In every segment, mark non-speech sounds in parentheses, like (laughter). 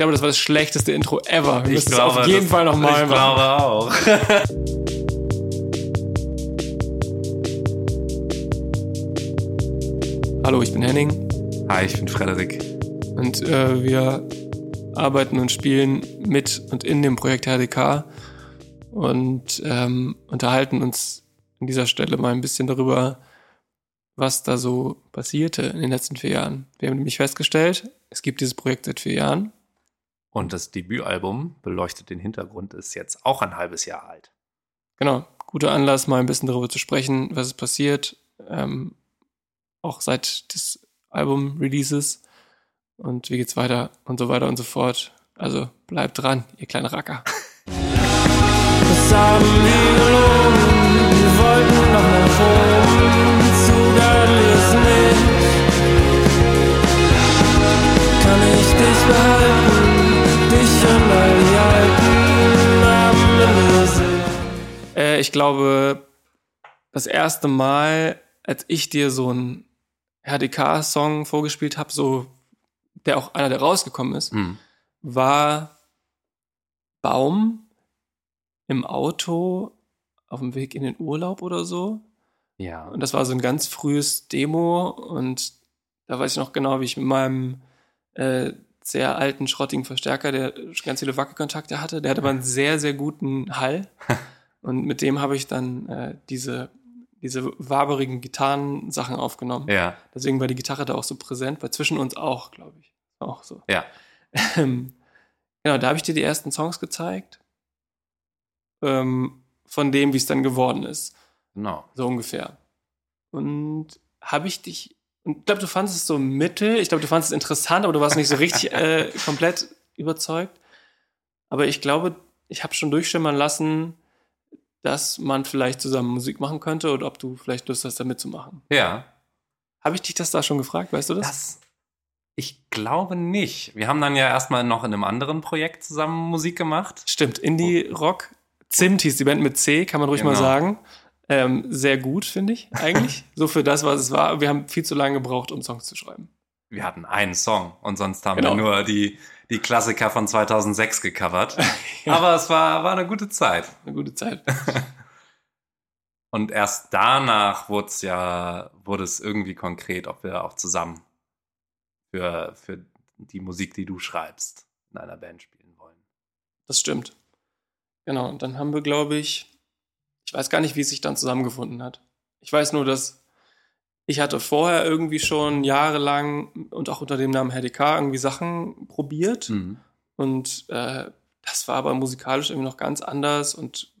glaube, das war das schlechteste Intro ever. Wir Ich müssen es glaube, auf jeden das- Fall nochmal Ich machen. glaube auch. (laughs) Hallo, ich bin Henning Hi, ich bin Frederik. und äh, wir arbeiten und spielen mit und in dem Projekt HDK und ähm, unterhalten uns an dieser Stelle mal ein bisschen darüber, was da so passierte in den letzten vier Jahren. Wir haben nämlich festgestellt, es gibt dieses Projekt seit vier Jahren. Und das Debütalbum beleuchtet den Hintergrund ist jetzt auch ein halbes Jahr alt. Genau, guter Anlass, mal ein bisschen darüber zu sprechen, was ist passiert, ähm, auch seit des Album-Releases und wie geht's weiter und so weiter und so fort. Also bleibt dran, ihr kleine Racker. Das haben wir gelogen, wir wollten noch nach oben, zu es nicht. Kann ich dich behalten, Äh, ich glaube, das erste Mal, als ich dir so einen HDK-Song vorgespielt habe, so der auch einer, der rausgekommen ist, Hm. war Baum im Auto auf dem Weg in den Urlaub oder so. Ja. Und das war so ein ganz frühes Demo und da weiß ich noch genau, wie ich mit meinem äh, sehr alten, schrottigen Verstärker, der ganz viele Wackelkontakte hatte, der hatte aber einen sehr, sehr guten Hall. (laughs) Und mit dem habe ich dann äh, diese, diese waberigen Gitarrensachen aufgenommen. Ja. Deswegen war die Gitarre da auch so präsent, weil zwischen uns auch, glaube ich. Auch so. Ja. Ähm, genau, da habe ich dir die ersten Songs gezeigt. Ähm, von dem, wie es dann geworden ist. Genau. So ungefähr. Und habe ich dich. Ich glaube, du fandest es so mittel. Ich glaube, du fandest es interessant, aber du warst nicht so richtig (laughs) äh, komplett überzeugt. Aber ich glaube, ich habe schon durchschimmern lassen, dass man vielleicht zusammen Musik machen könnte oder ob du vielleicht Lust hast, da mitzumachen. Ja. Habe ich dich das da schon gefragt? Weißt du das? Das. Ich glaube nicht. Wir haben dann ja erstmal noch in einem anderen Projekt zusammen Musik gemacht. Stimmt. Indie Rock. Zimt hieß die Band mit C, kann man ruhig mal Genau. sagen. Ähm, sehr gut, finde ich, eigentlich. (laughs) so für das, was es war. Wir haben viel zu lange gebraucht, um Songs zu schreiben. Wir hatten einen Song und sonst haben Genau. wir nur die, die Klassiker von 2006 gecovert. (laughs) Aber es war, war eine gute Zeit. Eine gute Zeit. (laughs) Und erst danach wurde es ja, wurde es irgendwie konkret, ob wir auch zusammen für, für die Musik, die du schreibst, in einer Band spielen wollen. Das stimmt. Genau. Und dann haben wir, glaube ich, ich weiß gar nicht, wie es sich dann zusammengefunden hat. Ich weiß nur, dass ich hatte vorher irgendwie schon jahrelang und auch unter dem Namen HDK irgendwie Sachen probiert. Mhm. Und äh, das war aber musikalisch irgendwie noch ganz anders. Und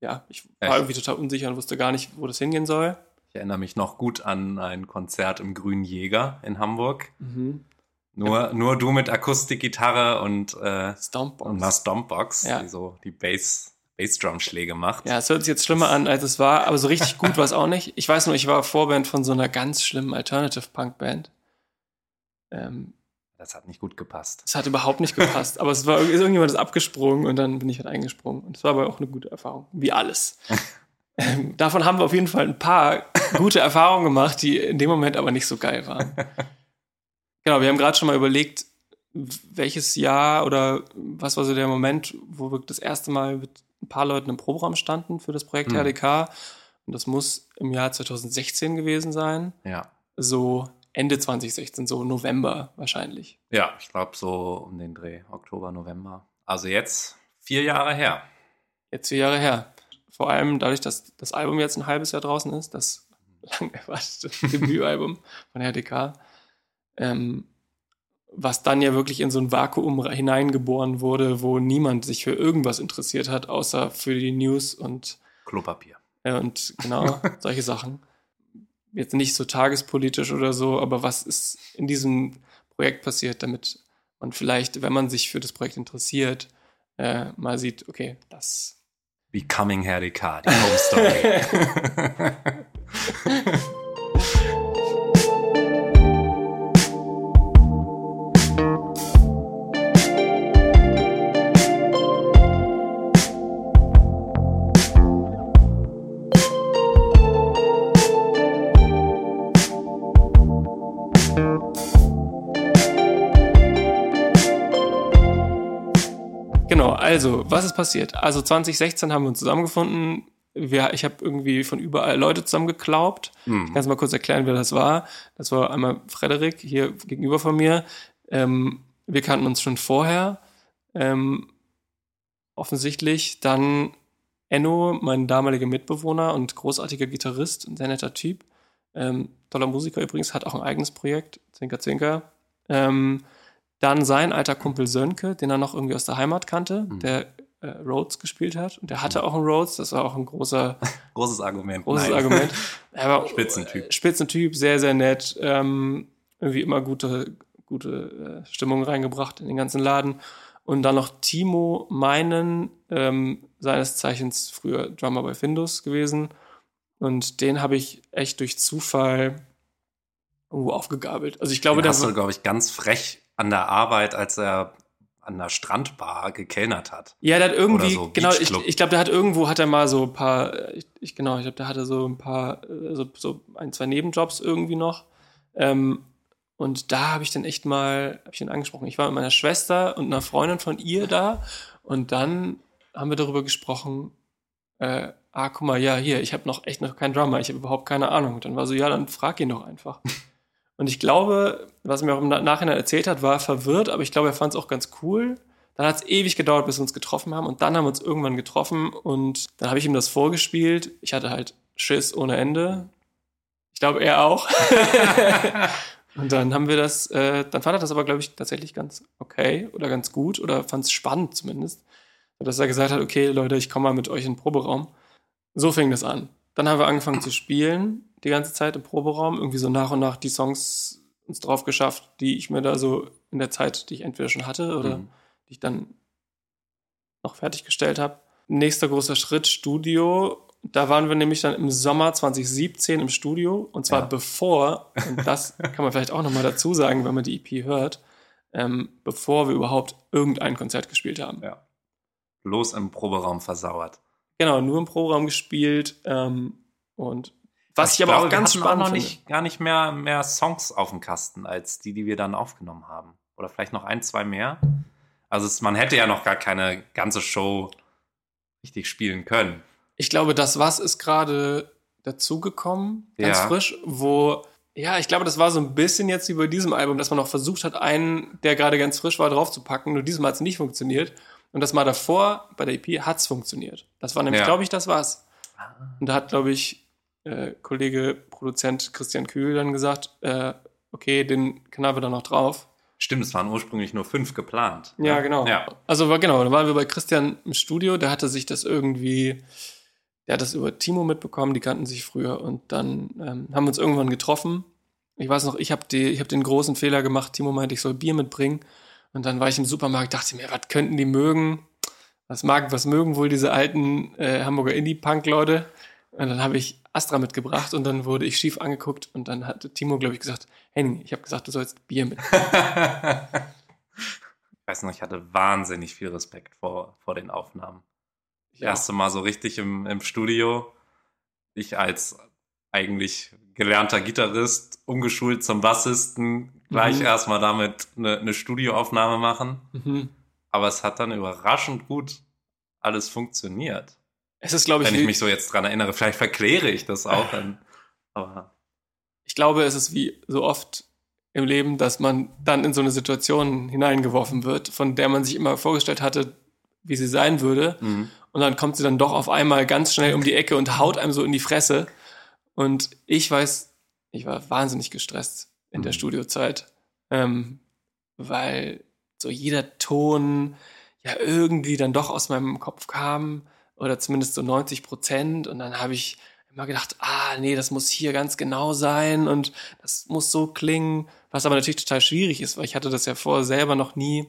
ja, ich war Echt? irgendwie total unsicher und wusste gar nicht, wo das hingehen soll. Ich erinnere mich noch gut an ein Konzert im Grünen Jäger in Hamburg. Mhm. Nur, nur du mit Akustikgitarre und, äh, Stompbox. und einer Stompbox, Ja. die so die Bass, Bassdrum-Schläge macht. Ja, es hört sich jetzt schlimmer an, als es war, aber so richtig gut war es auch nicht. Ich weiß nur, ich war Vorband von so einer ganz schlimmen Alternative-Punk-Band. Ähm, Das hat nicht gut gepasst. es hat überhaupt nicht gepasst, aber es war irg- irgendjemand ist abgesprungen und dann bin ich halt eingesprungen. Und es war aber auch eine gute Erfahrung, wie alles. (laughs) ähm, davon haben wir auf jeden Fall ein paar gute Erfahrungen gemacht, die in dem Moment aber nicht so geil waren. (laughs) Genau, wir haben gerade schon mal überlegt, welches Jahr oder was war so der Moment, wo wir das erste Mal mit ein paar Leuten im Proberaum standen für das Projekt Hm. HDK. Und das muss im Jahr 2016 gewesen sein. Ja. So Ende 2016, so November wahrscheinlich. Ja, ich glaube so um den Dreh, Oktober, November. Also jetzt vier Jahre her. Jetzt vier Jahre her. Vor allem dadurch, dass das Album jetzt ein halbes Jahr draußen ist, das (laughs) lang erwartete Debütalbum von RDK, ähm, was dann ja wirklich in so ein Vakuum hineingeboren wurde, wo niemand sich für irgendwas interessiert hat, außer für die News und, Klopapier. äh, und genau (laughs) solche Sachen. Jetzt nicht so tagespolitisch oder so, aber was ist in diesem Projekt passiert, damit man vielleicht, wenn man sich für das Projekt interessiert, äh, mal sieht, okay, das Becoming Harry K., die Home Story. (laughs) (laughs) also, was ist passiert? Also 2016 haben wir uns zusammengefunden. Wir, ich habe irgendwie von überall Leute zusammengeklaubt. Mhm. Ich kann es mal kurz erklären, wer das war. Das war einmal Frederik hier gegenüber von mir. Ähm, wir kannten uns schon vorher. Ähm, offensichtlich. Dann Enno, mein damaliger Mitbewohner und großartiger Gitarrist, ein sehr netter Typ. Ähm, toller Musiker übrigens, hat auch ein eigenes Projekt, Zinker Zinker. Ähm, dann sein alter Kumpel Sönke, den er noch irgendwie aus der Heimat kannte, Mhm. der äh, Rhodes gespielt hat. Und der hatte auch einen Rhodes, das war auch ein großer, (laughs) Großes Argument. großes Nein. Argument. (laughs) Er war Spitzentyp. Spitzentyp, sehr, sehr nett. Ähm, irgendwie immer gute, gute äh, Stimmung reingebracht in den ganzen Laden. Und dann noch Timo Meinen, ähm, seines Zeichens früher Drummer bei Findus gewesen. Und den habe ich echt durch Zufall irgendwo aufgegabelt. Also ich glaube, Den der hast war- du, glaube ich, ganz frech an der Arbeit, als er an der Strandbar gekellnert hat. Ja, der hat irgendwie, so, genau, ich, ich glaube, der hat irgendwo, hat er mal so ein paar, ich, ich genau, ich glaube, der hatte so ein paar, äh, so, so ein, zwei Nebenjobs irgendwie noch. Ähm, und da habe ich dann echt mal, habe ich ihn angesprochen. Ich war mit meiner Schwester und einer Freundin von ihr da und dann haben wir darüber gesprochen, äh, ah, guck mal, ja, hier, ich habe noch echt noch keinen Drummer, ich habe überhaupt keine Ahnung. Und dann war so, ja, dann frag ihn doch einfach. Und ich glaube, was er mir auch im Na- Nachhinein erzählt hat, war verwirrt, aber ich glaube, er fand es auch ganz cool. Dann hat es ewig gedauert, bis wir uns getroffen haben. Und dann haben wir uns irgendwann getroffen und dann habe ich ihm das vorgespielt. Ich hatte halt Schiss ohne Ende. Ich glaube, er auch. (laughs) und dann haben wir das, äh, dann fand er das aber, glaube ich, tatsächlich ganz okay oder ganz gut oder fand es spannend zumindest. Dass er gesagt hat, okay, Leute, ich komme mal mit euch in den Proberaum. So fing das an. Dann haben wir angefangen zu spielen, die ganze Zeit im Proberaum, irgendwie so nach und nach die Songs uns drauf geschafft, die ich mir da so in der Zeit, die ich entweder schon hatte oder Mhm. die ich dann noch fertiggestellt habe. Nächster großer Schritt, Studio. Da waren wir nämlich dann im Sommer 2017 im Studio und zwar Ja. bevor, und das kann man vielleicht auch nochmal dazu sagen, wenn man die EP hört, ähm, bevor wir überhaupt irgendein Konzert gespielt haben. Ja. Bloß im Proberaum versauert. Genau, nur im Proberaum gespielt ähm, und was ich, aber glaube, auch ganz spannend noch finde. nicht, gar nicht mehr, mehr Songs auf dem Kasten als die, die wir dann aufgenommen haben. Oder vielleicht noch ein, zwei mehr. Also es, man hätte ja noch gar keine ganze Show richtig spielen können. Ich glaube, das Was ist gerade dazugekommen, ganz Ja. frisch, wo, ja, ich glaube, das war so ein bisschen jetzt wie bei diesem Album, dass man auch versucht hat, einen, der gerade ganz frisch war, draufzupacken. Nur diesmal hat es nicht funktioniert. Und das mal davor, bei der EP, hat es funktioniert. Das war nämlich, Ja. glaube ich, das Was. Und da hat, glaube ich, äh, Kollege, Produzent Christian Kühl dann gesagt, äh, okay, den knallen wir da noch drauf. Stimmt, es waren ursprünglich nur fünf geplant. Ja, genau. Ja. Also war genau, da waren wir bei Christian im Studio, der hatte sich das irgendwie, der hat das über Timo mitbekommen, die kannten sich früher und dann ähm, haben wir uns irgendwann getroffen. Ich weiß noch, ich habe hab den großen Fehler gemacht, Timo meinte, ich soll Bier mitbringen und dann war ich im Supermarkt, dachte mir, was könnten die mögen? Was mag, was mögen wohl diese alten äh, Hamburger Indie-Punk-Leute? Und dann habe ich Astra mitgebracht und dann wurde ich schief angeguckt und dann hat Timo, glaube ich, gesagt, Henning, ich habe gesagt, du sollst Bier mit. (laughs) ich weiß noch, ich hatte wahnsinnig viel Respekt vor, vor den Aufnahmen. Das Ja. erste Mal so richtig im, im Studio. Ich als eigentlich gelernter Gitarrist, umgeschult zum Bassisten, gleich Mhm. erstmal damit eine, eine Studioaufnahme machen. Mhm. Aber es hat dann überraschend gut alles funktioniert. Es ist, glaube ich, Wenn ich mich so jetzt dran erinnere, vielleicht verkläre ich das auch. Dann, aber ich glaube, es ist wie so oft im Leben, dass man dann in so eine Situation hineingeworfen wird, von der man sich immer vorgestellt hatte, wie sie sein würde. mhm. Und dann kommt sie dann doch auf einmal ganz schnell um die Ecke und haut einem so in die Fresse. Und ich weiß, ich war wahnsinnig gestresst in der Mhm. Studiozeit, ähm, weil so jeder Ton ja irgendwie dann doch aus meinem Kopf kam oder zumindest so 90 Prozent. Und dann habe ich immer gedacht, ah, nee, das muss hier ganz genau sein und das muss so klingen, was aber natürlich total schwierig ist, weil ich hatte das ja vorher selber noch nie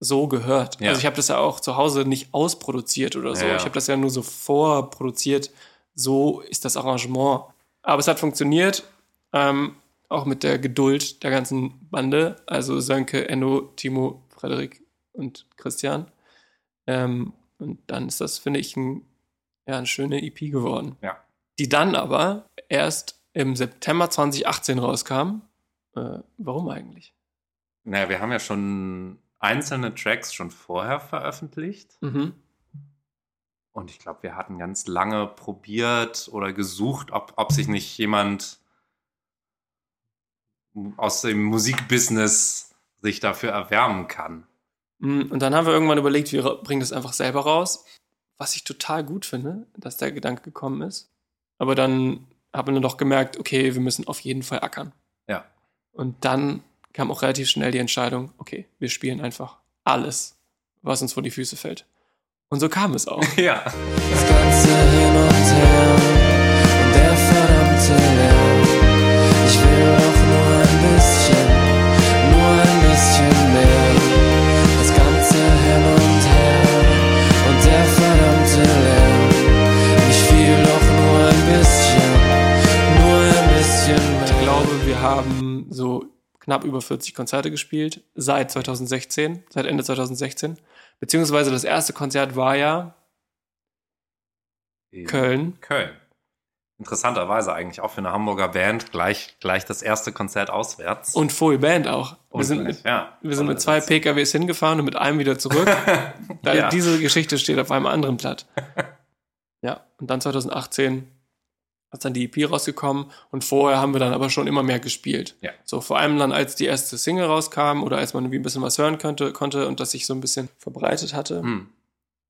so gehört. Ja. Also ich habe das ja auch zu Hause nicht ausproduziert oder so. Ja, ja. Ich habe das ja nur so vorproduziert. So ist das Arrangement. Aber es hat funktioniert, ähm, auch mit der Geduld der ganzen Bande. Also Sönke, Enno, Timo, Frederik und Christian. Ähm, und dann ist das, finde ich, ein, ja, eine schöne EP geworden. Ja. Die dann aber erst im September 2018 rauskam. Äh, warum eigentlich? Naja, wir haben ja schon einzelne Tracks schon vorher veröffentlicht. Mhm. Und ich glaube, wir hatten ganz lange probiert oder gesucht, ob, ob sich nicht jemand aus dem Musikbusiness sich dafür erwärmen kann. Mm, Und dann haben wir irgendwann überlegt, wir bringen das einfach selber raus. Was ich total gut finde, dass der Gedanke gekommen ist. Aber dann haben wir doch gemerkt, okay, wir müssen auf jeden Fall ackern. Ja. Und dann kam auch relativ schnell die Entscheidung, okay, wir spielen einfach alles, was uns vor die Füße fällt. Und so kam es auch. (laughs) Ja. Das Ganze hin und her und der verdammte Lärm. Ich will knapp über 40 Konzerte gespielt seit 2016, seit Ende 2016. Beziehungsweise das erste Konzert war ja In Köln. Köln. Interessanterweise eigentlich auch für eine Hamburger Band gleich, gleich das erste Konzert auswärts. Und Full Band auch. Wir Und sind, gleich, mit, ja. wir sind mit zwei PKWs hingefahren und mit einem wieder zurück. (laughs) Ja. Diese Geschichte steht auf einem anderen Blatt. Ja, und dann 2018 ist dann die EP rausgekommen und vorher haben wir dann aber schon immer mehr gespielt. Ja. So vor allem dann, als die erste Single rauskam oder als man irgendwie ein bisschen was hören könnte, konnte und das sich so ein bisschen verbreitet hatte, Hm.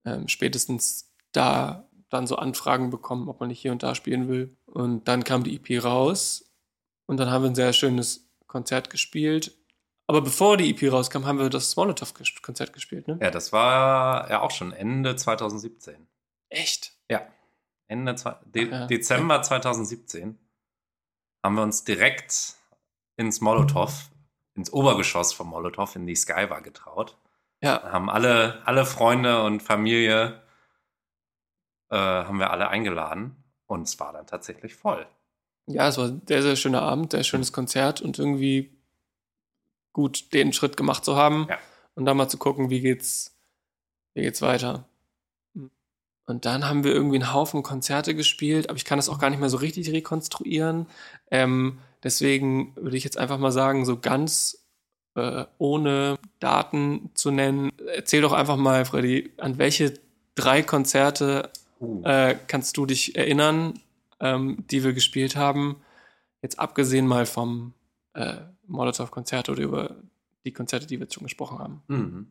ähm, spätestens da dann so Anfragen bekommen, ob man nicht hier und da spielen will. Und dann kam die EP raus und dann haben wir ein sehr schönes Konzert gespielt. Aber bevor die EP rauskam, haben wir das Molotov-Konzert gespielt, ne? Ja, das war ja auch schon Ende 2017. Echt? Ende De Ja. Dezember 2017 haben wir uns direkt ins Molotow, ins Obergeschoss vom Molotow, in die Skybar getraut. Ja. Haben alle, alle Freunde und Familie äh, haben wir alle eingeladen und es war dann tatsächlich voll. Ja, es war ein sehr, sehr schöner Abend, sehr schönes Konzert und irgendwie gut, den Schritt gemacht zu haben Ja. und dann mal zu gucken, wie geht's, wie geht's weiter. Und dann haben wir irgendwie einen Haufen Konzerte gespielt, aber ich kann das auch gar nicht mehr so richtig rekonstruieren. Ähm, deswegen würde ich jetzt einfach mal sagen, so ganz äh, ohne Daten zu nennen, erzähl doch einfach mal, Freddy, an welche drei Konzerte Uh. äh, kannst du dich erinnern, ähm, die wir gespielt haben? Jetzt abgesehen mal vom äh, Molotow-Konzert oder über die Konzerte, die wir jetzt schon gesprochen haben. Mhm.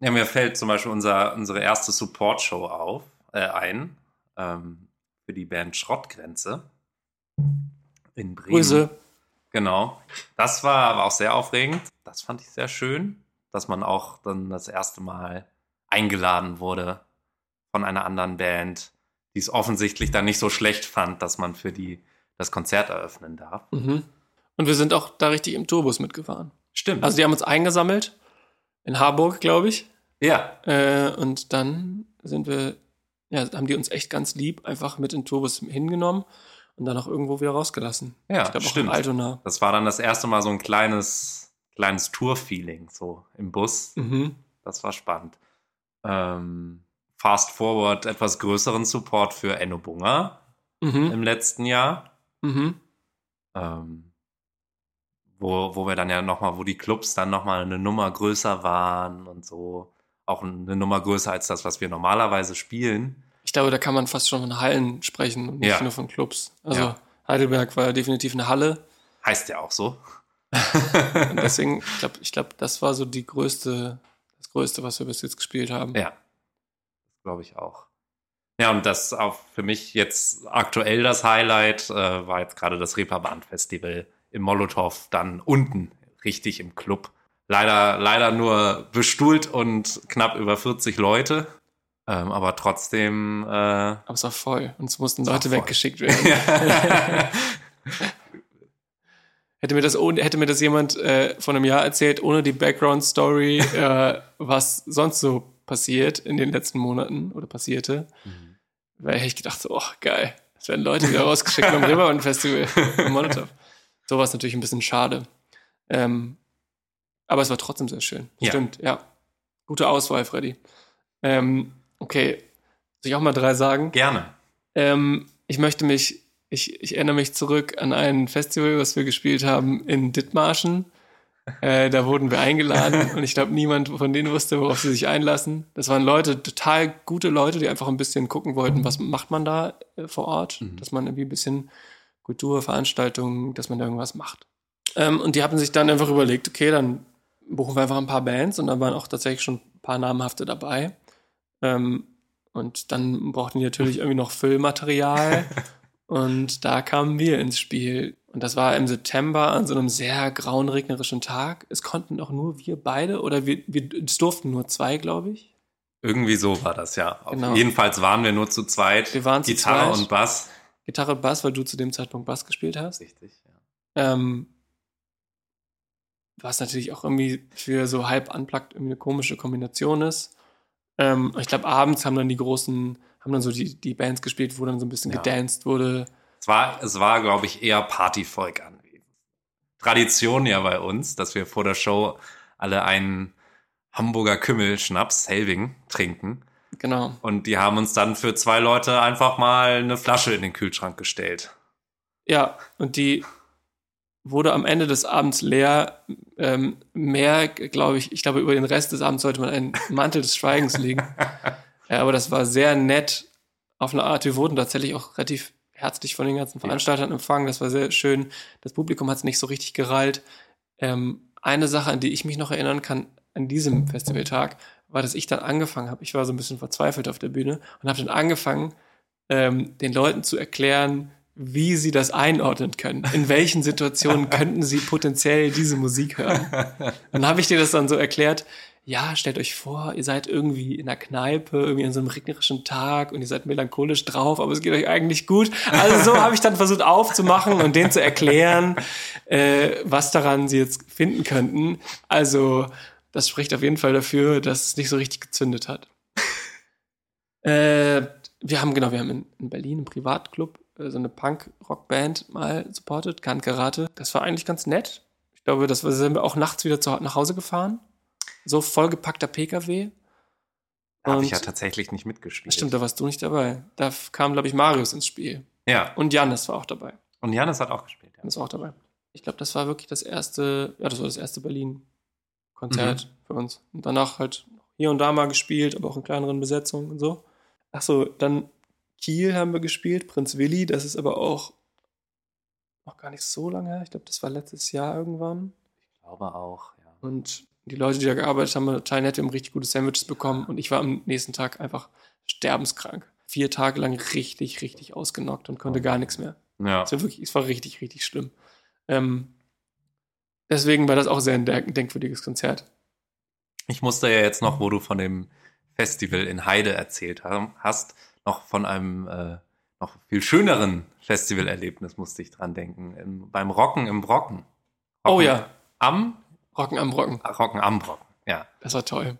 Ja, mir fällt zum Beispiel unser, unsere erste Support-Show auf, äh, ein ähm, für die Band Schrottgrenze in Bremen. Grüße. Genau. Das war aber auch sehr aufregend. Das fand ich sehr schön, dass man auch dann das erste Mal eingeladen wurde von einer anderen Band, die es offensichtlich dann nicht so schlecht fand, dass man für die das Konzert eröffnen darf. Mhm. Und wir sind auch da richtig im Tourbus mitgefahren. Stimmt. Also die haben uns eingesammelt in Harburg, glaube ich. ja, Äh, und dann sind wir, ja, haben die uns echt ganz lieb einfach mit in den Tourbus hingenommen und dann auch irgendwo wieder rausgelassen. Ja, ich glaube auch in stimmt. Altona. das war dann das erste Mal so ein kleines, kleines Tour-Feeling so im Bus. Mhm. Das war spannend. Ähm, fast forward etwas größeren Support für Enno Bunger Mhm. im letzten Jahr. Mhm. ähm, wo, wo wir dann ja nochmal, wo die Clubs dann nochmal eine Nummer größer waren und so. Auch eine Nummer größer als das, was wir normalerweise spielen. Ich glaube, da kann man fast schon von Hallen sprechen und nicht Ja. nur von Clubs. Also Ja. Heidelberg war definitiv eine Halle. Heißt ja auch so. Deswegen, ich glaube, ich glaub, das war so die größte, das Größte, was wir bis jetzt gespielt haben. Ja. Das glaube ich auch. Ja, und das auch für mich jetzt aktuell das Highlight äh, war jetzt gerade das Reeperbahn-Festival im Molotow, dann unten, richtig im Club. Leider, leider nur bestuhlt und knapp über 40 Leute. Ähm, aber trotzdem äh, Aber es war voll und es mussten Leute weggeschickt werden. (laughs) Hätte mir das, hätte mir das jemand äh, vor einem Jahr erzählt, ohne die Background-Story, äh, was sonst so passiert in den letzten Monaten oder passierte, wäre ich gedacht, so, oh, geil. Es werden Leute wieder rausgeschickt beim Reeperbahn Festival (laughs) im Molotow. So war es natürlich ein bisschen schade. Ähm, aber es war trotzdem sehr schön. Ja. Stimmt, ja. Gute Auswahl, Freddy. Ähm, okay. Soll ich auch mal drei sagen? Gerne. Ähm, ich möchte mich, ich, ich erinnere mich zurück an ein Festival, was wir gespielt haben in Dithmarschen. (laughs) Äh, da wurden wir eingeladen und ich glaube, niemand von denen wusste, worauf sie sich einlassen. Das waren Leute, total gute Leute, die einfach ein bisschen gucken wollten, was macht man da äh, vor Ort, Mhm. dass man irgendwie ein bisschen Kulturveranstaltungen, dass man da irgendwas macht. Ähm, und die haben sich dann einfach überlegt, okay, dann buchen wir einfach ein paar Bands und dann waren auch tatsächlich schon ein paar namhafte dabei. Ähm, und dann brauchten die natürlich irgendwie noch Füllmaterial. (laughs) und da kamen wir ins Spiel. Und das war im September an so einem sehr grauen, regnerischen Tag. Es konnten auch nur wir beide oder wir, wir es durften nur zwei, glaube ich. Irgendwie so war das, ja. Genau. Jedenfalls waren wir nur zu zweit. Wir waren zu Gitarre zweit. und Bass. Gitarre, Bass, weil du zu dem Zeitpunkt Bass gespielt hast. Richtig, ja. Ähm, was natürlich auch irgendwie für so halb unplugged irgendwie eine komische Kombination ist. Ähm, ich glaube, abends haben dann die großen, haben dann so die, die Bands gespielt, wo dann so ein bisschen Ja. gedanced wurde. Es war, es war, glaube ich, eher Partyvolk anwesend. Tradition ja bei uns, dass wir vor der Show alle einen Hamburger Kümmel-Schnaps, Helving, trinken. Genau. Und die haben uns dann für zwei Leute einfach mal eine Flasche in den Kühlschrank gestellt. Ja, und die wurde am Ende des Abends leer. Ähm, mehr, glaube ich, ich glaube, über den Rest des Abends sollte man einen Mantel des Schweigens legen. (laughs) Ja, aber das war sehr nett auf eine Art. Wir wurden tatsächlich auch relativ herzlich von den ganzen Veranstaltern empfangen. Das war sehr schön. Das Publikum hat es nicht so richtig gereilt. Ähm, eine Sache, an die ich mich noch erinnern kann, an diesem Festivaltag, war, dass ich dann angefangen habe. Ich war so ein bisschen verzweifelt auf der Bühne und habe dann angefangen, ähm, den Leuten zu erklären, wie sie das einordnen können. In welchen Situationen (laughs) könnten sie potenziell diese Musik hören? Und dann habe ich dir das dann so erklärt, ja, stellt euch vor, ihr seid irgendwie in einer Kneipe, irgendwie an so einem regnerischen Tag und ihr seid melancholisch drauf, aber es geht euch eigentlich gut. Also so habe ich dann versucht aufzumachen und denen zu erklären, äh, was daran sie jetzt finden könnten. Also das spricht auf jeden Fall dafür, dass es nicht so richtig gezündet hat. (laughs) äh, wir haben, genau, wir haben in, in Berlin im Privatclub äh, so eine Punk-Rock-Band mal supportet, Kan Karate. Das war eigentlich ganz nett. Ich glaube, das war, sind wir auch nachts wieder zu, nach Hause gefahren. So vollgepackter PKW. Da habe ich ja tatsächlich nicht mitgespielt. Stimmt, da warst du nicht dabei. Da kam, glaube ich, Marius ins Spiel. Ja. Und Janis war auch dabei. Und Janis hat auch gespielt. Ja. Janis war auch dabei. Ich glaube, das war wirklich das erste, ja, das war das erste Berlin-Konzert Mhm. für uns. Und danach halt hier und da mal gespielt, aber auch in kleineren Besetzungen und so. Ach so, dann Kiel haben wir gespielt, Prinz Willi, das ist aber auch noch gar nicht so lange her. Ich glaube, das war letztes Jahr irgendwann. Ich glaube auch, ja. Und die Leute, die da gearbeitet haben, total nett, haben richtig gute Sandwiches bekommen. Und ich war am nächsten Tag einfach sterbenskrank. Vier Tage lang richtig, richtig ausgenockt und konnte gar nichts mehr. Ja. Es war wirklich, es war richtig, richtig schlimm. Ähm, deswegen war das auch sehr ein denk- denkwürdiges Konzert. Ich musste ja jetzt noch, wo du von dem Festival in Heide erzählt hast, noch von einem äh, noch viel schöneren Festivalerlebnis musste ich dran denken. Im, beim Rocken im Brocken. Rocken Oh ja, Am Rocken am Rocken. Rocken am Brocken. Ja, Das war toll.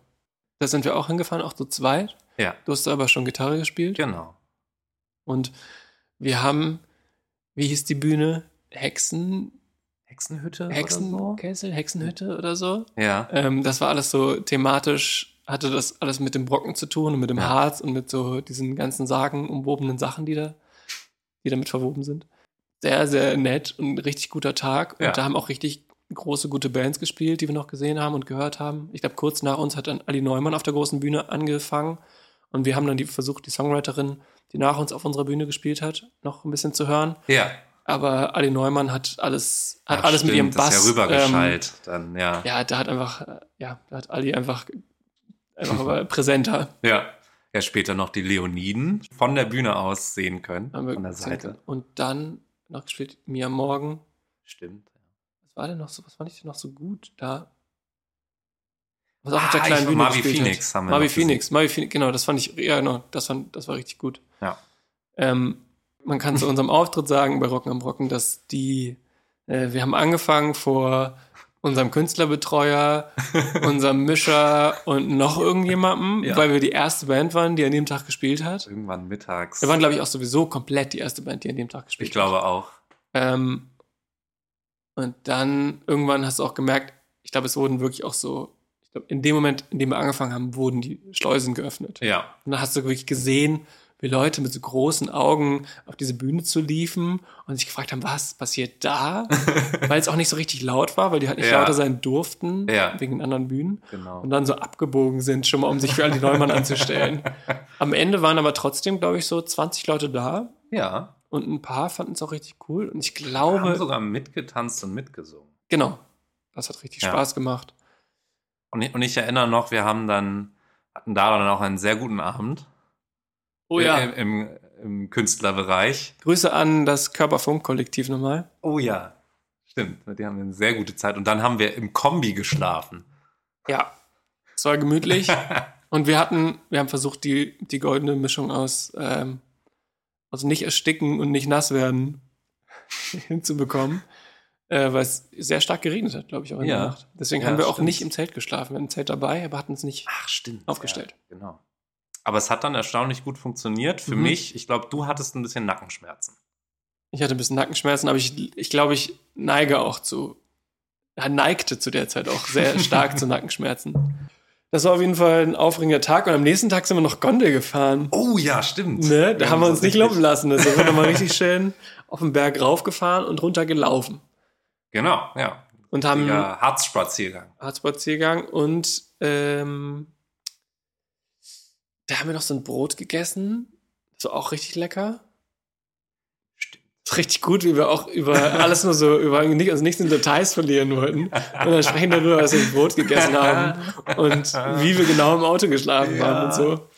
Da sind wir auch hingefahren, auch zu zweit. ja, Du hast aber schon Gitarre gespielt. genau. Und wir haben, wie hieß die Bühne? Hexen, Hexenhütte oder so? Hexenkessel, Hexenhütte oder so. Ja, Ähm, das war alles so thematisch, hatte das alles mit dem Brocken zu tun und mit dem Ja. Harz und mit so diesen ganzen sagenumwobenen Sachen, die da, die damit verwoben sind. Sehr, sehr nett und ein richtig guter Tag. Und Ja. da haben auch richtig große, gute Bands gespielt, die wir noch gesehen haben und gehört haben. Ich glaube, kurz nach uns hat dann Ali Neumann auf der großen Bühne angefangen. Und wir haben dann die, versucht, die Songwriterin, die nach uns auf unserer Bühne gespielt hat, noch ein bisschen zu hören. ja. Aber Ali Neumann hat alles, hat Ach, alles mit stimmt, ihrem das Bass. ist ja rübergeschallt. dann, ja. Ähm, ja, da hat einfach, ja, da hat Ali einfach, einfach aber (laughs) präsenter. ja. Ja, später noch die Leoniden von der Bühne aus sehen können. Haben Von der. Seite. Und dann noch gespielt Mia Morgen. Stimmt. Was war denn noch so, was fand ich denn noch so gut da? Was auch auf der Ah, kleinen Bühne Marvi Phoenix hat. haben wir Marvi. Phoenix, Marvi Phoenix, genau, das fand ich, ja genau, das, fand, das war richtig gut. Ja. Ähm, man kann zu unserem Auftritt sagen bei Rocken am Rocken, dass die, äh, wir haben angefangen vor unserem Künstlerbetreuer, (laughs) unserem Mischer und noch irgendjemandem, Ja. weil wir die erste Band waren, die an dem Tag gespielt hat. Irgendwann mittags. Wir waren, glaube ich, auch sowieso komplett die erste Band, die an dem Tag gespielt ich glaube auch. hat. Ähm, und dann irgendwann hast du auch gemerkt, ich glaube, es wurden wirklich auch so, ich glaube, in dem Moment, in dem wir angefangen haben, wurden die Schleusen geöffnet. Ja. Und dann hast du wirklich gesehen, wie Leute mit so großen Augen auf diese Bühne zu liefen und sich gefragt haben, was passiert da? (laughs) weil es auch nicht so richtig laut war, weil die halt nicht Ja. lauter sein durften, Ja. wegen den anderen Bühnen. Genau. Und dann so abgebogen sind, schon mal, um sich für alle die Neumann anzustellen. (laughs) Am Ende waren aber trotzdem, glaube ich, so 20 Leute da. Ja. Und ein paar fanden es auch richtig cool. Und ich glaube, haben sogar mitgetanzt und mitgesungen. genau, das hat richtig Ja. Spaß gemacht. Und ich, und ich erinnere noch, wir haben dann, hatten da dann auch einen sehr guten Abend. Oh ja. Im, im, im Künstlerbereich. Grüße an das Körperfunk-Kollektiv nochmal. Oh ja. Stimmt, mit denen haben wir eine sehr gute Zeit. Und dann haben wir im Kombi geschlafen. Ja. Es war gemütlich. (laughs) und wir hatten, wir haben versucht, die, die goldene Mischung aus, ähm, aus nicht ersticken und nicht nass werden (laughs) hinzubekommen. Äh, weil es sehr stark geregnet hat, glaube ich, auch in Ja. der Nacht. Deswegen Ja, haben wir auch stimmt. nicht im Zelt geschlafen. Wir hatten ein Zelt dabei, aber hatten es nicht. Ach, stimmt. Aufgestellt. Ja, genau. Aber es hat dann erstaunlich gut funktioniert. Für Mhm. mich, ich glaube, du hattest ein bisschen Nackenschmerzen. Ich hatte ein bisschen Nackenschmerzen, aber ich, ich glaube, ich neige auch zu, neigte zu der Zeit auch sehr (laughs) stark zu Nackenschmerzen. Das war auf jeden Fall ein aufregender Tag und am nächsten Tag sind wir noch Gondel gefahren. Oh ja, stimmt. Ne, da haben wir uns nicht lumpen lassen. Da sind wir nochmal richtig (laughs) schön auf den Berg raufgefahren und runter gelaufen. Genau, ja. Und haben Ja, Harzspaziergang. Harzspaziergang und ähm, da haben wir noch so ein Brot gegessen. Das war auch richtig lecker. Stimmt. Richtig gut, wie wir auch über (laughs) alles nur so, über nicht, also nichts in Details verlieren wollten. Und dann sprechen darüber, was wir Brot gegessen haben und wie wir genau im Auto geschlafen Ja. haben und so.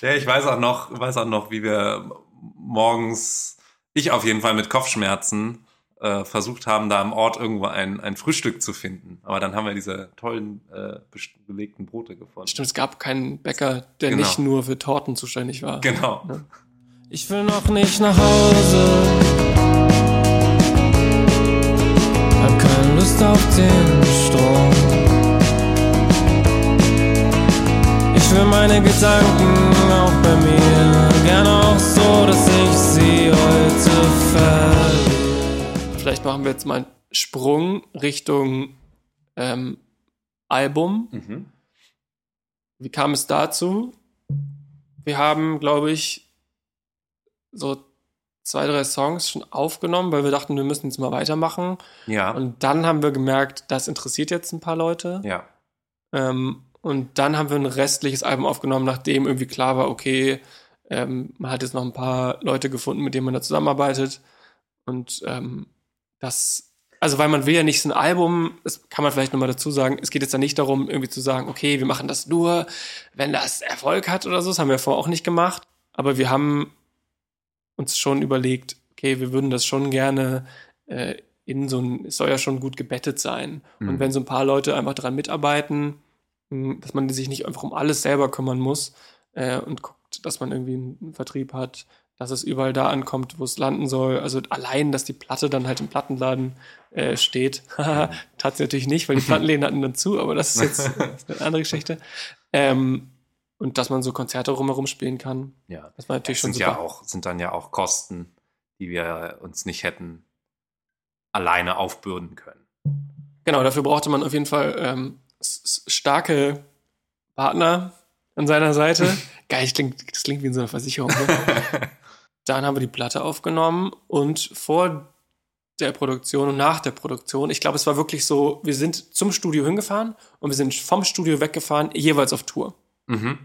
Ja, ich weiß auch noch, weiß auch noch, wie wir morgens, ich auf jeden Fall mit Kopfschmerzen, äh, versucht haben, da am Ort irgendwo ein, ein Frühstück zu finden. Aber dann haben wir diese tollen äh, belegten Brote gefunden. Stimmt, es gab keinen Bäcker, der Genau. nicht nur für Torten zuständig war. Genau. Ich will noch nicht nach Hause. Hab keine Lust auf den Strom. Ich will meine Gedanken auch bei mir. Gerne auch so, dass ich sie heute verliere. Vielleicht machen wir jetzt mal einen Sprung Richtung ähm, Album. Mhm. Wie kam es dazu? Wir haben, glaube ich, so zwei, drei Songs schon aufgenommen, weil wir dachten, wir müssen jetzt mal weitermachen. Ja. Und dann haben wir gemerkt, das interessiert jetzt ein paar Leute. ja. Ähm, und dann haben wir ein restliches Album aufgenommen, nachdem irgendwie klar war, okay, ähm, man hat jetzt noch ein paar Leute gefunden, mit denen man da zusammenarbeitet. Und ähm, das, also weil man will ja nicht so ein Album, das kann man vielleicht nochmal dazu sagen, es geht jetzt ja nicht darum, irgendwie zu sagen, okay, wir machen das nur, wenn das Erfolg hat oder so, das haben wir vorher auch nicht gemacht. Aber wir haben uns schon überlegt, okay, wir würden das schon gerne äh, in so ein, es soll ja schon gut gebettet sein. Mhm. Und wenn so ein paar Leute einfach daran mitarbeiten, mh, dass man sich nicht einfach um alles selber kümmern muss äh, und guckt, dass man irgendwie einen Vertrieb hat, dass es überall da ankommt, wo es landen soll. Also allein, dass die Platte dann halt im Plattenladen äh, steht. Tat sie natürlich nicht, weil die Plattenläden hatten dann zu, aber das ist jetzt das (laughs) ist eine andere Geschichte. Ähm, und dass man so Konzerte rumherum spielen kann. ja. Das war natürlich Das schon sind super. ja auch, sind dann ja auch Kosten, die wir uns nicht hätten alleine aufbürden können. Genau, dafür brauchte man auf jeden Fall ähm, starke Partner an seiner Seite. (laughs) Geil, das klingt, das klingt wie in so einer Versicherung. Ne? (laughs) Dann haben wir die Platte aufgenommen und vor der Produktion und nach der Produktion, ich glaube, es war wirklich so, wir sind zum Studio hingefahren und wir sind vom Studio weggefahren, jeweils auf Tour. Mhm.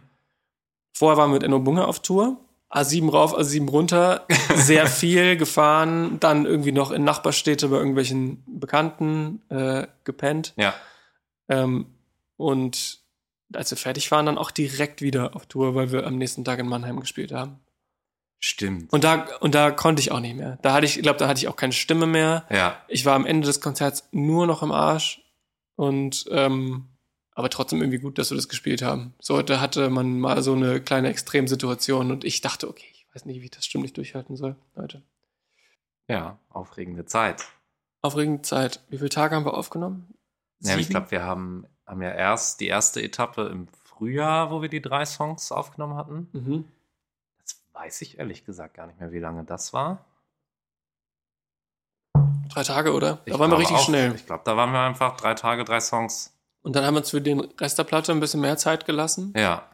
Vorher waren wir mit Enno Bunge auf Tour. A7 rauf, A7 runter, sehr (laughs) viel gefahren, dann irgendwie noch in Nachbarstädte bei irgendwelchen Bekannten äh, gepennt. Ja. Ähm, und als wir fertig waren, dann auch direkt wieder auf Tour, weil wir am nächsten Tag in Mannheim gespielt haben. Stimmt. Und da, und da konnte ich auch nicht mehr. Da hatte ich, ich glaube, da hatte ich auch keine Stimme mehr. ja. Ich war am Ende des Konzerts nur noch im Arsch. Und ähm, aber trotzdem irgendwie gut, dass wir das gespielt haben. So, da hatte man mal so eine kleine Extremsituation und ich dachte, okay, ich weiß nicht, wie ich das stimmlich durchhalten soll, Leute. Ja, aufregende Zeit. Aufregende Zeit. Wie viele Tage haben wir aufgenommen? Ja, ich glaube, wir haben, haben ja erst die erste Etappe im Frühjahr, wo wir die drei Songs aufgenommen hatten. Mhm. Weiß ich ehrlich gesagt gar nicht mehr, wie lange das war. Drei Tage, oder? Ich da waren wir richtig auch. schnell. Ich glaube, da waren wir einfach drei Tage, drei Songs. Und dann haben wir uns für den Rest der Platte ein bisschen mehr Zeit gelassen. Ja, haben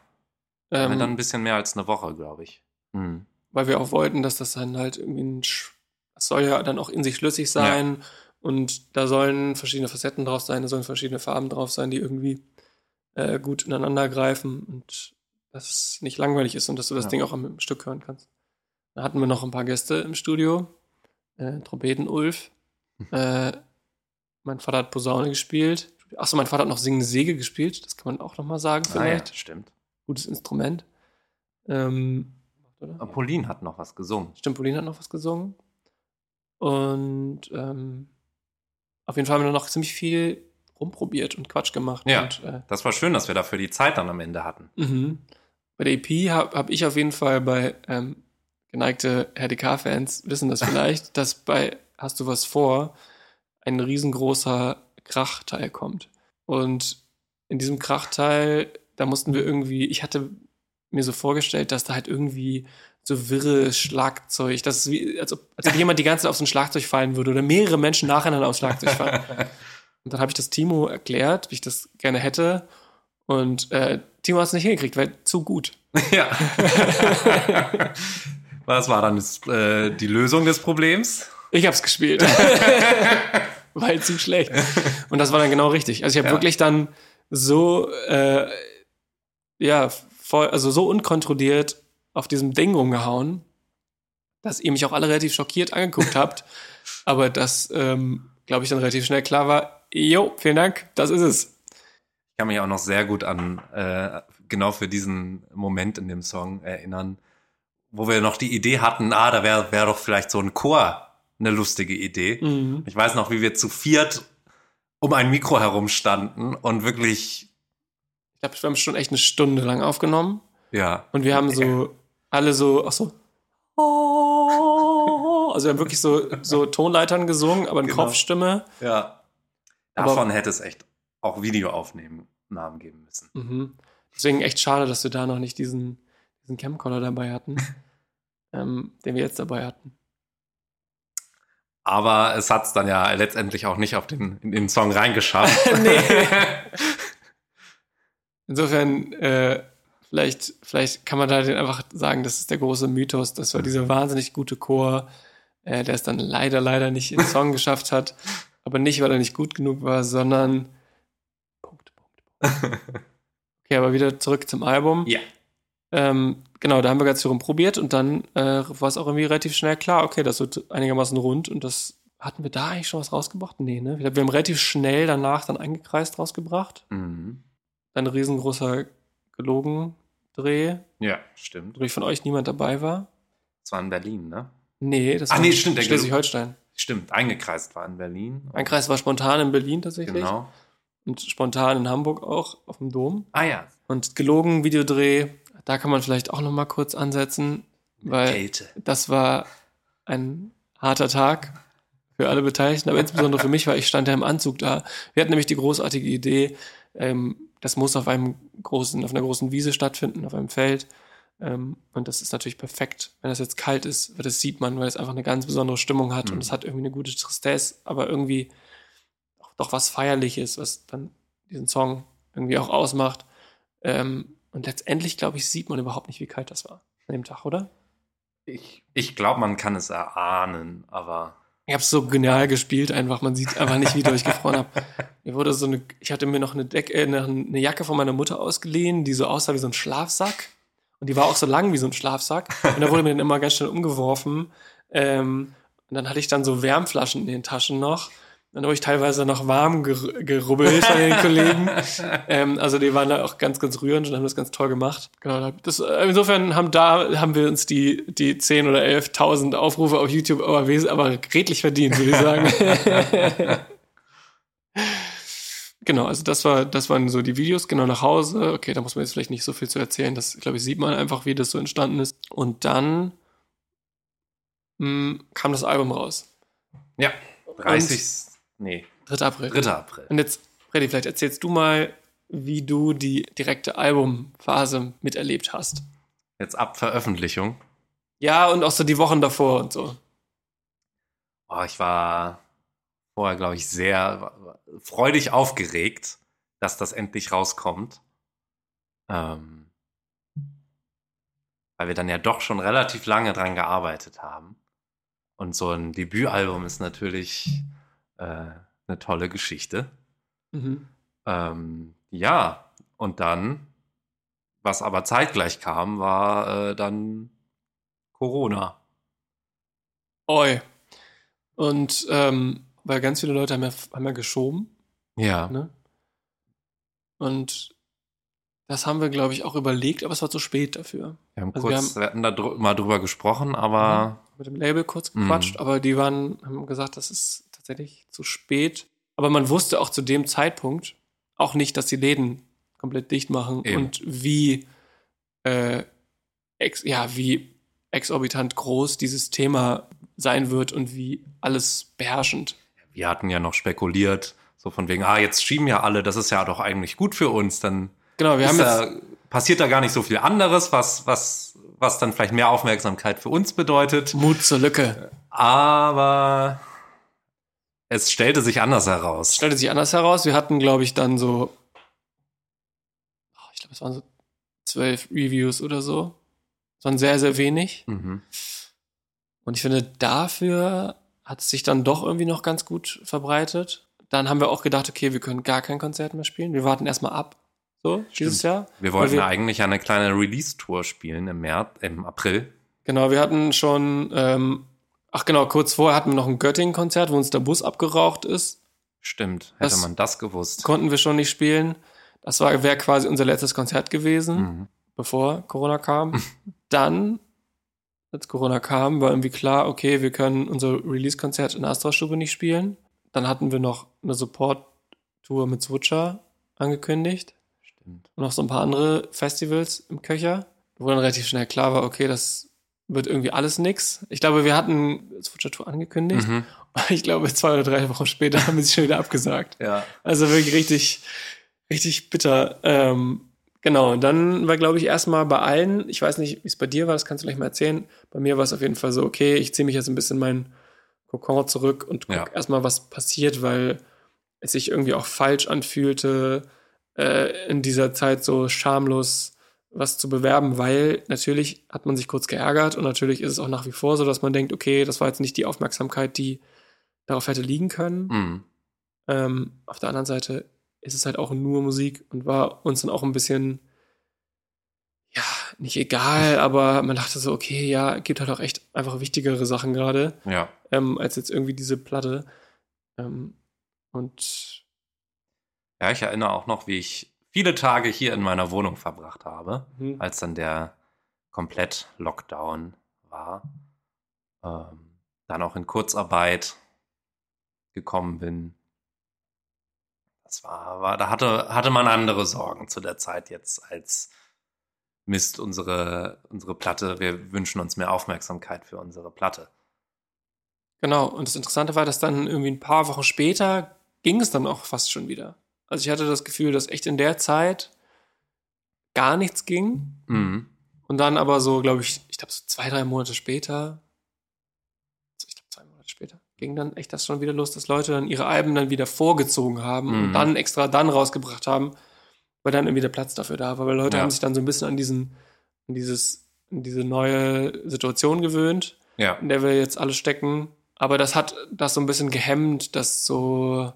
wir Ähm, dann ein bisschen mehr als eine Woche, glaube ich. Mhm. weil wir auch wollten, dass das dann halt irgendwie ein, Sch- das soll ja dann auch in sich schlüssig sein und da sollen verschiedene Facetten drauf sein, da sollen verschiedene Farben drauf sein, die irgendwie äh, gut ineinander greifen und dass es nicht langweilig ist und dass du das Ja. Ding auch am Stück hören kannst. Da hatten wir noch ein paar Gäste im Studio, äh, Trompeten Ulf, äh, mein Vater hat Posaune gespielt. Achso, mein Vater hat noch singende Säge gespielt, das kann man auch noch mal sagen Ah, ja, vielleicht. stimmt. Gutes Instrument. Ähm, Pauline hat noch was gesungen. Stimmt, Pauline hat noch was gesungen. Und ähm, auf jeden Fall haben wir noch ziemlich viel rumprobiert und Quatsch gemacht. Ja. Und, äh, Das war schön, dass wir dafür die Zeit dann am Ende hatten. mhm. Bei der EP habe hab ich auf jeden Fall bei ähm, geneigte RDK-Fans wissen das vielleicht, dass bei Hast du was vor ein riesengroßer Krachteil kommt. Und in diesem Krachteil, da mussten wir irgendwie, ich hatte mir so vorgestellt, dass da halt irgendwie so wirre Schlagzeug, das ist wie, als ob, als ob jemand die ganze Zeit auf so ein Schlagzeug fallen würde oder mehrere Menschen nacheinander aufs Schlagzeug fallen. (laughs) Und dann habe ich das Timo erklärt, wie ich das gerne hätte. Und äh, Timo hat es nicht hingekriegt, weil zu gut. (laughs) ja. (laughs) was war dann das, äh, die Lösung des Problems? Ich habe es gespielt. (laughs) weil zu schlecht. Und das war dann genau richtig. Also ich habe Ja. wirklich dann so, äh, ja, voll, also so unkontrolliert auf diesem Ding rumgehauen, dass ihr mich auch alle relativ schockiert angeguckt habt. Aber das, ähm, glaube ich, dann relativ schnell klar war, jo, vielen Dank, das ist es. Ich kann mich auch noch sehr gut an äh, genau für diesen Moment in dem Song erinnern, wo wir noch die Idee hatten, ah, da wäre wär doch vielleicht so ein Chor eine lustige Idee. Mhm. Ich weiß noch, wie wir zu viert um ein Mikro herumstanden und wirklich, Ich glaube, wir haben schon echt eine Stunde lang aufgenommen. ja, Und wir haben so alle so, ach so. Also wir haben wirklich so, so Tonleitern gesungen, aber in Genau. Kopfstimme. ja. Aber- Davon hätte es echt auch Videoaufnehmen Namen geben müssen. Mhm. Deswegen echt schade, dass wir da noch nicht diesen, diesen Camcorder dabei hatten, (laughs) ähm, den wir jetzt dabei hatten. Aber es hat es dann ja letztendlich auch nicht auf den, in den Song reingeschafft. (laughs) Nee. (laughs) Insofern, äh, vielleicht, vielleicht kann man da den einfach sagen, das ist der große Mythos. Das war dieser wahnsinnig gute Chor, äh, der es dann leider, leider nicht in den Song geschafft hat. Aber nicht, weil er nicht gut genug war, sondern. (laughs) Okay, aber wieder zurück zum Album. ja. Ähm, genau, da haben wir ganz viel rumprobiert und dann äh, war es auch irgendwie relativ schnell klar, okay, das wird einigermaßen rund und das hatten wir da eigentlich schon was rausgebracht? Nee, ne? Wir haben relativ schnell danach dann eingekreist rausgebracht. Mhm. Ein riesengroßer Gelogen-Dreh, Ja, stimmt. wo ich von euch niemand dabei war. Das war in Berlin, ne? Nee, das Ach war nee, stimmt, Schleswig-Holstein. Stimmt, eingekreist war in Berlin. Ein Kreis war spontan in Berlin tatsächlich Genau. Und spontan in Hamburg auch auf dem Dom. Ah ja. Und gelogen Videodreh, da kann man vielleicht auch noch mal kurz ansetzen, weil Kälte. das war ein harter Tag für alle Beteiligten, aber insbesondere für mich, weil ich stand ja im Anzug da. Wir hatten nämlich die großartige Idee, ähm, das muss auf einem großen, auf einer großen Wiese stattfinden, auf einem Feld. Ähm, und das ist natürlich perfekt, wenn das jetzt kalt ist, weil das sieht man, weil es einfach eine ganz besondere Stimmung hat Mhm. und es hat irgendwie eine gute Tristesse, aber irgendwie doch was Feierliches, was dann diesen Song irgendwie auch ausmacht. Ähm, und letztendlich, glaube ich, sieht man überhaupt nicht, wie kalt das war an dem Tag, oder? Ich, ich glaube, man kann es erahnen, aber Ich habe es so genial gespielt, einfach. Man sieht einfach nicht, wie doll ich gefroren habe. (laughs) Mir wurde so eine, ich hatte mir noch eine, Deck, äh, eine, eine Jacke von meiner Mutter ausgeliehen, die so aussah wie so ein Schlafsack. Und die war auch so lang wie so ein Schlafsack. Und da wurde mir dann immer ganz schnell umgeworfen. Ähm, und dann hatte ich dann so Wärmflaschen in den Taschen noch. Dann habe ich teilweise noch warm ger gerubbelt von den Kollegen. (laughs) Ähm, also die waren da auch ganz, ganz rührend und haben das ganz toll gemacht. Genau, das, äh, insofern haben da haben wir uns die, die 10 oder 11.000 Aufrufe auf YouTube aber, aber redlich verdient, würde ich sagen. (laughs) genau, also das war, das waren so die Videos, genau nach Hause. Okay, da muss man jetzt vielleicht nicht so viel zu erzählen. Das, glaube ich, sieht man einfach, wie das so entstanden ist. Und dann mh, kam das Album raus. ja, 30. nee, 3. April. 3. April. Und jetzt, Freddy, vielleicht erzählst du mal, wie du die direkte Albumphase miterlebt hast. Jetzt ab Veröffentlichung. Ja, und auch so die Wochen davor und so. Oh, ich war vorher, glaube ich, sehr freudig aufgeregt, dass das endlich rauskommt. Ähm, weil wir dann ja doch schon relativ lange dran gearbeitet haben. Und so ein Debütalbum ist natürlich äh, eine tolle Geschichte. Mhm. Ähm, ja, und dann, was aber zeitgleich kam, war äh, dann Corona. Oi. Und ähm, weil ganz viele Leute haben ja, haben ja geschoben. Ja. Ne? Und das haben wir, glaube ich, auch überlegt, aber es war zu spät dafür. Wir haben Also wir kurz, wir, hatten da mal drüber gesprochen, aber Mit dem Label kurz Mhm. gequatscht, aber die waren, haben gesagt, das ist tatsächlich zu spät. Aber man wusste auch zu dem Zeitpunkt auch nicht, dass die Läden komplett dicht machen Eben. und wie, äh, ex, ja, wie exorbitant groß dieses Thema sein wird und wie alles beherrschend. wir hatten ja noch spekuliert, so von wegen, ah, jetzt schieben ja alle, das ist ja doch eigentlich gut für uns, dann Genau, wir haben jetzt, da, passiert da gar nicht so viel anderes, was, was, was dann vielleicht mehr Aufmerksamkeit für uns bedeutet. Mut zur Lücke. Aber es stellte sich anders heraus. stellte sich anders heraus. Wir hatten, glaube ich, dann so, ich glaube, es waren so zwölf Reviews oder so. Das waren sehr, sehr wenig. Mhm. Und ich finde, dafür hat es sich dann doch irgendwie noch ganz gut verbreitet. Dann haben wir auch gedacht, okay, wir können gar kein Konzert mehr spielen. Wir warten erstmal ab. So, dieses Jahr. Wir wollten wir- eigentlich eine kleine Release-Tour spielen im März, im April. Genau, wir hatten schon, ähm, ach genau, kurz vorher hatten wir noch ein Göttingen-Konzert, wo uns der Bus abgeraucht ist. Stimmt, hätte Das- man das gewusst. Konnten wir schon nicht spielen. Das war wäre quasi unser letztes Konzert gewesen. Mhm. bevor Corona kam. (laughs) Dann, als Corona kam, war irgendwie klar, okay, wir können unser Release-Konzert in der Astra-Stube nicht spielen. Dann hatten wir noch eine Support-Tour mit Switcher angekündigt Stimmt. und noch so ein paar andere Festivals im Köcher, wo dann relativ schnell klar war, okay, das wird irgendwie alles nix. Ich glaube, wir hatten Switcher-Tour angekündigt. Mhm. (laughs) Ich glaube, zwei oder drei Wochen später (laughs) haben wir sie schon wieder abgesagt. Ja. Also wirklich richtig, richtig bitter. Ähm, genau, und dann war, glaube ich, erstmal bei allen, ich weiß nicht, wie es bei dir war, das kannst du gleich mal erzählen. Bei mir war es auf jeden Fall so, okay, ich ziehe mich jetzt ein bisschen in mein Kokon zurück und guck Ja. erstmal, was passiert, weil es sich irgendwie auch falsch anfühlte, äh, in dieser Zeit so schamlos was zu bewerben, weil natürlich hat man sich kurz geärgert und natürlich ist es auch nach wie vor so, dass man denkt, okay, das war jetzt nicht die Aufmerksamkeit, die darauf hätte liegen können. Mhm. Ähm, auf der anderen Seite ist es halt auch nur Musik und war uns dann auch ein bisschen, ja, nicht egal, aber man dachte so, okay, ja, gibt halt auch echt einfach wichtigere Sachen gerade, Ja. ähm, als jetzt irgendwie diese Platte. Ähm, und Ja, ich erinnere auch noch, wie ich viele Tage hier in meiner Wohnung verbracht habe, hm, als dann der komplett Lockdown war. Ähm, dann auch in Kurzarbeit gekommen bin. Das war, war da hatte, hatte man andere Sorgen zu der Zeit jetzt als Mist, unsere, unsere Platte, wir wünschen uns mehr Aufmerksamkeit für unsere Platte. genau, und das Interessante war, dass dann irgendwie ein paar Wochen später ging es dann auch fast schon wieder. Also ich hatte das Gefühl, dass echt in der Zeit gar nichts ging. Mhm. Und dann aber so, glaube ich, ich glaube so zwei, drei Monate später, ich glaube zwei Monate später, ging dann echt das schon wieder los, dass Leute dann ihre Alben dann wieder vorgezogen haben Mhm. und dann extra dann rausgebracht haben, weil dann irgendwie der Platz dafür da war. Weil Leute Ja. haben sich dann so ein bisschen an diesen, an dieses, an diese neue Situation gewöhnt, Ja. in der wir jetzt alle stecken. Aber das hat das so ein bisschen gehemmt, das so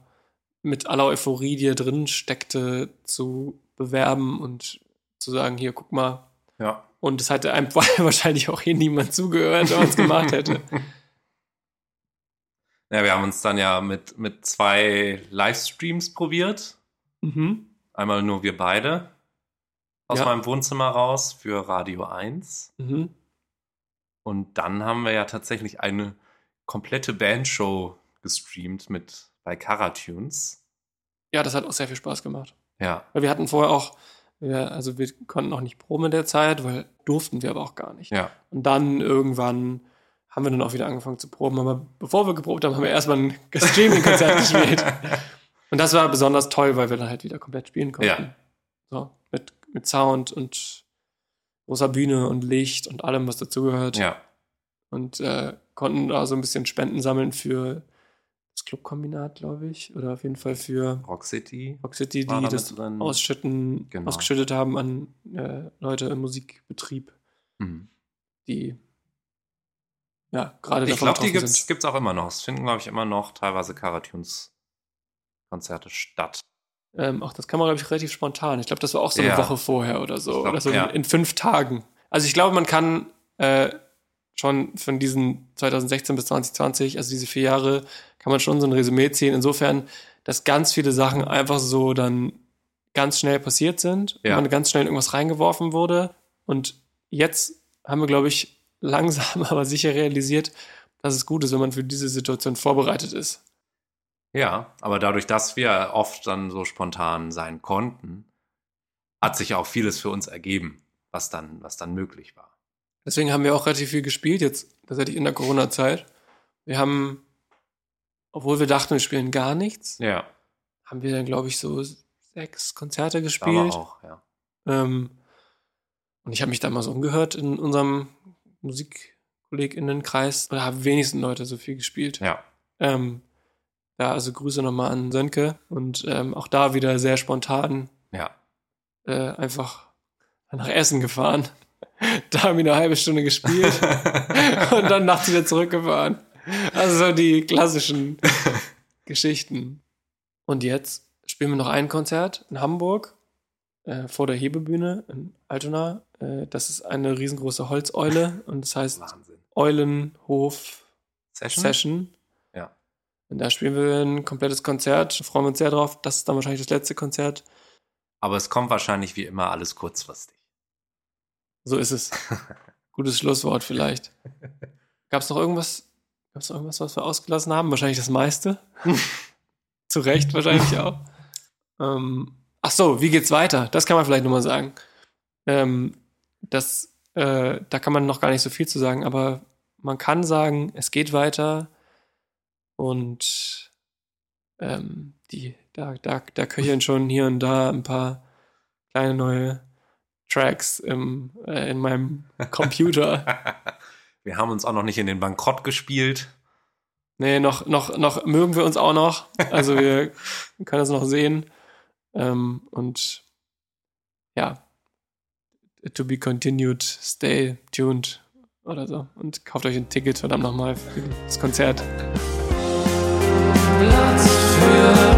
mit aller Euphorie, die da drin steckte, zu bewerben und zu sagen, hier, guck mal, Ja. und es hätte einem (laughs) wahrscheinlich auch hier niemand zugehört, wenn man es gemacht hätte. (laughs) Ja, wir haben uns dann ja mit, mit zwei Livestreams probiert. Mhm. Einmal nur wir beide aus Ja. meinem Wohnzimmer raus für Radio 1. Mhm. Und dann haben wir ja tatsächlich eine komplette Bandshow gestreamt mit bei Caratunes. Ja, das hat auch sehr viel Spaß gemacht. Ja, Weil wir hatten vorher auch, wir, also wir konnten auch nicht proben in der Zeit, weil durften wir aber auch gar nicht. ja, Und dann irgendwann haben wir dann auch wieder angefangen zu proben. Aber bevor wir geprobt haben, haben wir erstmal ein Streaming-Konzert (laughs) gespielt. Und das war besonders toll, weil wir dann halt wieder komplett spielen konnten. Ja. So, mit, mit Sound und großer Bühne und Licht und allem, was dazugehört. ja. und äh, konnten da so ein bisschen Spenden sammeln für das Clubkombinat, glaube ich, oder auf jeden Fall für Rock City. Rock City, die da das drin. ausschütten, Genau. ausgeschüttet haben an äh, Leute im Musikbetrieb. Mhm. die ja gerade Ich glaube, die gibt's, sind. gibt's auch immer noch. Es finden, glaube ich, immer noch teilweise Karatunes-Konzerte statt. Ähm, auch das kann man, glaube ich, relativ spontan. Ich glaube, das war auch so eine Ja. Woche vorher oder so. Glaub, oder so ja. in, in fünf Tagen. Also ich glaube, man kann äh, schon von diesen 2016 bis 2020, also diese vier Jahre, kann man schon so ein Resümee ziehen. Insofern, dass ganz viele Sachen einfach so dann ganz schnell passiert sind. Ja. Man ganz schnell in irgendwas reingeworfen wurde. Und jetzt haben wir, glaube ich, (laughs) langsam aber sicher realisiert, dass es gut ist, wenn man für diese Situation vorbereitet ist. Ja, aber dadurch, dass wir oft dann so spontan sein konnten, hat sich auch vieles für uns ergeben, was dann, was dann möglich war. Deswegen haben wir auch relativ viel gespielt, jetzt tatsächlich in der Corona-Zeit. Wir haben, obwohl wir dachten, wir spielen gar nichts, Ja, haben wir dann, glaube ich, so sechs Konzerte aber gespielt. auch, ja. Ähm, und ich habe mich da mal so umgehört in unserem MusikkollegInnenkreis. Da haben wenigsten Leute so viel gespielt. Ja, Ähm, ja, also Grüße nochmal an Sönke. Und ähm, auch da wieder sehr spontan ja. äh, einfach nach Essen gefahren. (laughs) Da haben wir eine halbe Stunde gespielt (laughs) und dann nachts wieder zurückgefahren. Also so die klassischen Geschichten. Und jetzt spielen wir noch ein Konzert in Hamburg äh, vor der Hebebühne in Altona. Äh, das ist eine riesengroße Holzeule und das heißt Wahnsinn. Eulenhof Session? Session. Ja. Und da spielen wir ein komplettes Konzert. Da freuen wir uns sehr drauf. Das ist dann wahrscheinlich das letzte Konzert. Aber es kommt wahrscheinlich wie immer alles kurzfristig. So ist es. (laughs) Gutes Schlusswort vielleicht. Gab es noch irgendwas, gab es noch irgendwas, was wir ausgelassen haben? Wahrscheinlich das meiste. (laughs) Zu Recht wahrscheinlich auch. Ähm, ach so, wie geht's weiter? Das kann man vielleicht nochmal sagen. Ähm, das, äh, da kann man noch gar nicht so viel zu sagen, aber man kann sagen, es geht weiter und ähm, die, da, da, da köcheln schon hier und da ein paar kleine neue Tracks im, äh, in meinem Computer. (laughs) wir haben uns auch noch nicht in den Bankrott gespielt. nee, noch, noch, noch mögen wir uns auch noch. Also wir (laughs) können das noch sehen. Ähm, und ja, to be continued, stay tuned oder so. Und kauft euch ein Ticket verdammt nochmal für das Konzert. Platz für